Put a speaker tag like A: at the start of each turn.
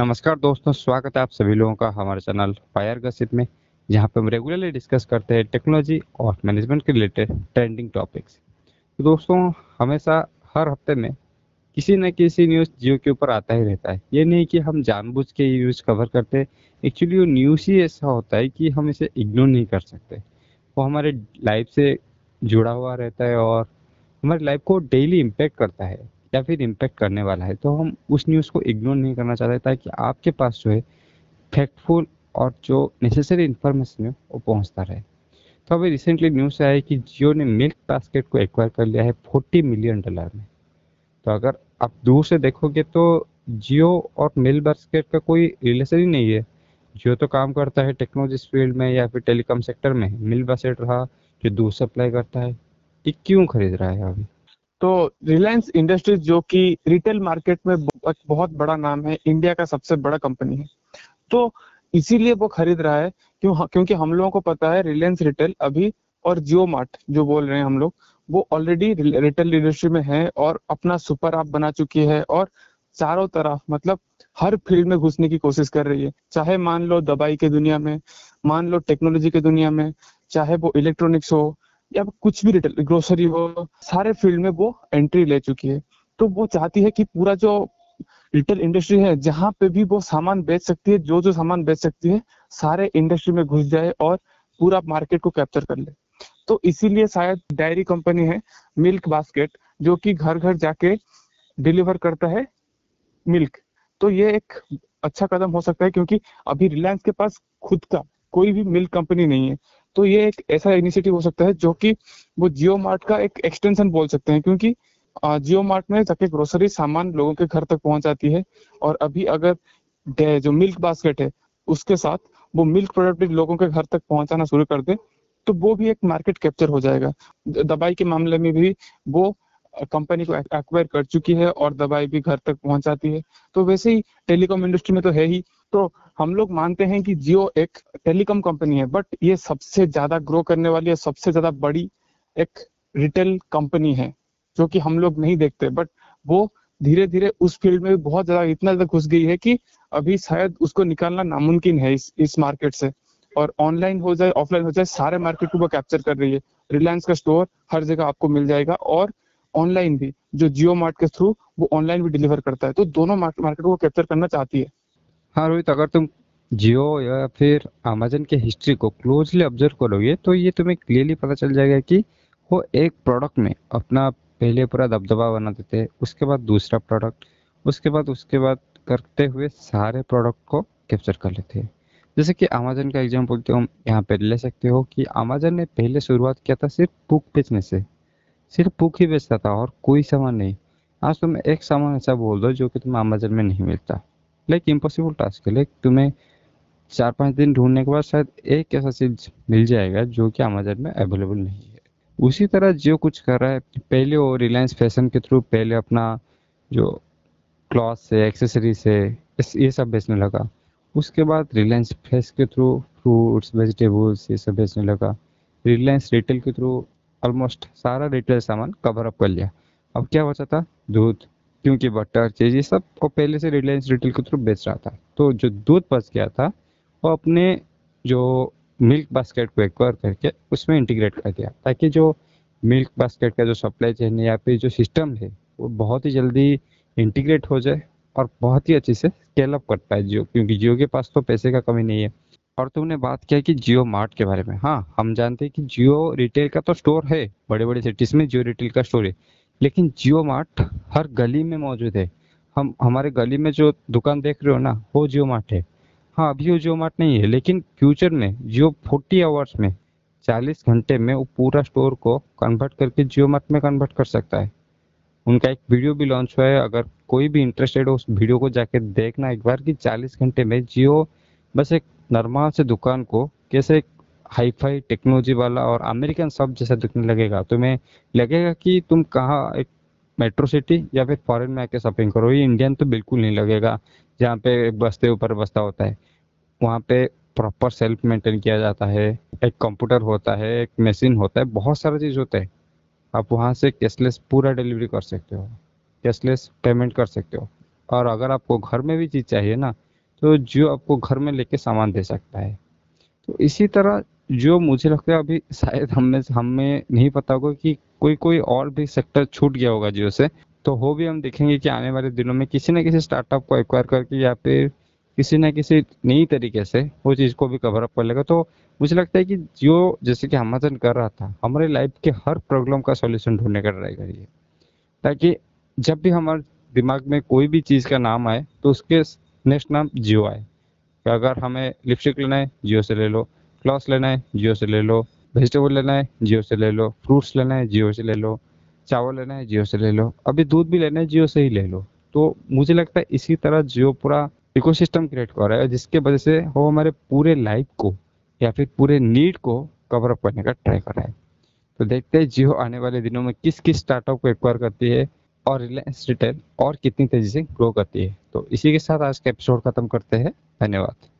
A: नमस्कार दोस्तों, स्वागत है आप सभी लोगों का हमारे चैनल फायर गसिप में, जहाँ पे हम रेगुलरली डिस्कस करते हैं टेक्नोलॉजी और मैनेजमेंट के रिलेटेड ट्रेंडिंग टॉपिक्स तो दोस्तों, हमेशा हर हफ़्ते में किसी न किसी न्यूज़ जियो के ऊपर आता ही रहता है। ये नहीं कि हम जानबूझ के न्यूज़ कवर करते एक्चुअली वो न्यूज़ ही ऐसा होता है कि हम इसे इग्नोर नहीं कर सकते। वो हमारे लाइफ से जुड़ा हुआ रहता है और हमारी लाइफ को डेली इम्पेक्ट करता है। या फिर इम्पेक्ट करने वाला है तो हम उस न्यूज़ को इग्नोर नहीं करना चाहते ताकि आपके पास जो है फैक्टफुल और जो नेसेसरी इन्फॉर्मेशन है, वो पहुँचता रहे। तो अभी रिसेंटली न्यूज़ आया कि जियो ने मिल्क बास्केट को एक्वायर कर लिया है फोर्टी मिलियन डॉलर में। तो अगर आप दूर से देखोगे तो जियो और मिल्क बास्केट का कोई रिलेशन ही नहीं है। जियो तो काम करता है टेक्नोलॉजी फ़ील्ड में या फिर टेलीकॉम सेक्टर में। मिल्क बास्केट रहा जो दूर सप्लाई करता है। ये क्यों खरीद रहा है अभी?
B: तो रिलायंस इंडस्ट्रीज़ जो कि रिटेल मार्केट में बहुत बड़ा नाम है इंडिया का सबसे बड़ा कंपनी है। तो इसीलिए वो खरीद रहा है, क्यों क्योंकि हम लोगों को पता है रिलायंस रिटेल अभी और जियो मार्ट जो बोल रहे हैं हम लोग, वो ऑलरेडी रिटेल इंडस्ट्री में है और अपना सुपर ऐप बना चुकी है और चारों तरफ़ मतलब हर फ़ील्ड में घुसने की कोशिश कर रही है। चाहे मान लो दवाई के दुनिया में, मान लो टेक्नोलॉजी के दुनिया में, चाहे वो इलेक्ट्रॉनिक्स हो या कुछ भी रिटेल ग्रोसरी हो, सारे फ़ील्ड में वो एंट्री ले चुकी है। तो वो चाहती है कि पूरा जो रिटेल इंडस्ट्री है, जहाँ पे भी वो सामान बेच सकती है जो जो सामान बेच सकती है, सारे इंडस्ट्री में घुस जाए और पूरा मार्केट को कैप्चर कर ले। तो इसीलिए शायद डायरी कंपनी है मिल्क बास्केट जो कि घर घर जाके डिलीवर करता है मिल्क तो ये एक अच्छा कदम हो सकता है, क्योंकि अभी रिलायंस के पास खुद का कोई भी मिल्क कंपनी नहीं है। तो ये एक ऐसा इनिशिएटिव हो सकता है जो कि वो जियो मार्ट का एक एक्सटेंशन बोल सकते हैं, क्योंकि जियो मार्ट में जाके ग्रोसरी सामान लोगों के घर तक पहुँच जाती है और अभी अगर जो मिल्क बास्केट है, उसके साथ वो मिल्क प्रोडक्ट भी लोगों के घर तक पहुंचाना शुरू कर दे तो वो भी एक मार्केट कैप्चर हो जाएगा। दवाई के मामले में भी वो कंपनी को एक्वायर कर चुकी है और दवाई भी घर तक पहुंचाती है। तो वैसे ही टेलीकॉम इंडस्ट्री में तो है ही तो हम लोग मानते हैं कि जियो एक टेलीकॉम कंपनी है बट ये सबसे ज़्यादा ग्रो करने वाली है सबसे ज़्यादा बड़ी एक रिटेल कंपनी है, जो कि हम लोग नहीं देखते। बट वो धीरे धीरे उस फ़ील्ड में बहुत ज़्यादा, इतना ज़्यादा घुस गई है कि अभी शायद उसको निकालना नामुमकिन है इस इस मार्केट से। और ऑनलाइन हो जाए ऑफलाइन हो जाए, सारे मार्केट को वो कैप्चर कर रही है। रिलायंस का स्टोर हर जगह आपको मिल जाएगा और ऑनलाइन भी, जो जियो मार्ट के थ्रू वो ऑनलाइन भी डिलीवर करता है। तो दोनों मार्केट को कैप्चर करना चाहती है।
A: हाँ रोहित, अगर तुम जियो या फिर अमेजन के हिस्ट्री को क्लोजली ऑब्ज़र्व करोगे तो ये तुम्हें क्लियरली पता चल जाएगा कि वो एक प्रोडक्ट में अपना पहले पूरा दबदबा बना देते थे उसके बाद दूसरा प्रोडक्ट उसके बाद उसके बाद करते हुए सारे प्रोडक्ट को कैप्चर कर लेते हैं। जैसे कि अमेजन का एग्ज़ाम्पल तो हम यहाँ पर ले सकते हो कि अमेजन ने पहले शुरुआत किया था सिर्फ़ बुक बेचने से, सिर्फ़ बुक ही बेचता था और कोई सामान नहीं। आज तुम एक सामान ऐसा बोल दो जो कि तुम्हें अमेजन में नहीं मिलता। लाइक इम्पॉसिबल टास्क है। लाइक तुम्हें चार पाँच दिन ढूँढने के बाद शायद एक ऐसा चीज़ मिल जाएगा जो कि अमेजन में अवेलेबल नहीं है। उसी तरह जो कुछ कर रहा है। पहले वो रिलायंस फ़ैशन के थ्रू पहले अपना जो क्लॉथ से एक्सेसरी से ये सब बेचने लगा। उसके बाद रिलायंस फ्रेश के थ्रू फ्रूट्स वेजिटेबल्स ये सब बेचने लगा। रिलायंस रिटेल के थ्रू ऑलमोस्ट सारा रिटेल सामान कवर अप कर लिया। अब क्या बचा था दूध। क्योंकि बटर चीज़, ये सब वो पहले से रिलायंस रिटेल के थ्रू बेच रहा था। तो जो दूध बच गया था, वो अपने जो मिल्क बास्केट को एक्वायर करके उसमें इंटीग्रेट कर दिया, ताकि जो मिल्क बास्केट का जो सप्लाई चेन है या फिर जो सिस्टम है, वो बहुत ही जल्दी इंटीग्रेट हो जाए और बहुत ही अच्छे से स्केल अप कर पाए जियो, क्योंकि जियो के पास तो पैसे का कमी नहीं है। और तुमने बात किया कि जियो मार्ट के बारे में। हाँ हम जानते हैं कि जियो रिटेल का तो स्टोर है बड़े बड़े सिटीज़ में जियो रिटेल का स्टोर है। लेकिन जियो मार्ट हर गली में मौजूद है। हम, हमारे गली में जो दुकान देख रहे हो ना, वो जियो मार्ट है। हाँ अभी वो जियो मार्ट नहीं है, लेकिन फ्यूचर में, जियो फोर्टी आवर्स में, चालीस घंटे में वो पूरा स्टोर को कन्वर्ट करके जियो मार्ट में कन्वर्ट कर सकता है। उनका एक वीडियो भी लॉन्च हुआ है, अगर कोई भी इंटरेस्टेड हो उस वीडियो को जाके देखना एक बार कि 40 घंटे में जियो बस एक नॉर्मल से दुकान को कैसे एक हाई फाई टेक्नोलॉजी वाला और अमेरिकन सब जैसा दिखने लगेगा। तुम्हें लगेगा कि तुम कहाँ एक मेट्रो सिटी या फिर फॉरेन में आके शॉपिंग करो। ये इंडियन तो बिल्कुल नहीं लगेगा, जहाँ पे बस्ते ऊपर बस्ता होता है। वहाँ पे प्रॉपर सेल्फ मेंटेन किया जाता है, एक कंप्यूटर होता है, एक मशीन होता है, बहुत सारा चीज़ होता है। आप वहाँ से कैशलेस पूरा डिलीवरी कर सकते हो, कैशलेस पेमेंट कर सकते हो। और अगर आपको घर में भी चीज़ चाहिए ना तो जियो आपको घर में लेके सामान दे सकता है। तो इसी तरह जो मुझे लगता है अभी शायद हमें हमें नहीं पता होगा कि कोई कोई और भी सेक्टर छूट गया होगा जियो से। तो वो भी हम देखेंगे कि आने वाले दिनों में किसी न किसी स्टार्टअप को एक्वायर करके या फिर किसी न किसी नई तरीके से वो चीज़ को भी कवर अप कर लेगा। तो मुझे लगता है कि जियो, जैसे कि अमेजन कर रहा था, हमारे लाइफ के हर प्रॉब्लम का सॉल्यूशन ढूँढने का ट्राई करिए। ताकि जब भी हमारे दिमाग में कोई भी चीज़ का नाम आए तो उसके नेक्स्ट नाम जियो आए। अगर हमें लिपस्टिक लेना है, जियो से ले लो। क्लॉथ लेना है, जियो से ले लो। वेजिटेबल लेना है, जियो से ले लो। फ्रूट्स लेना है, जियो से ले लो। चावल लेना है, जियो से ले लो। अभी दूध भी लेना है, जियो से ही ले लो। तो मुझे लगता है इसी तरह जियो पूरा इकोसिस्टम क्रिएट कर रहा है, जिसके वजह से वो हमारे पूरे लाइफ को या फिर पूरे नीड को कवर अप करने का ट्राई कर रहा है। तो देखते हैं जियो आने वाले दिनों में किस किस स्टार्टअप को एक्वायर करती है और रिलायंस रिटेल और कितनी तेज़ी से ग्रो करती है। तो इसी के साथ आज का एपिसोड खत्म करते हैं। धन्यवाद।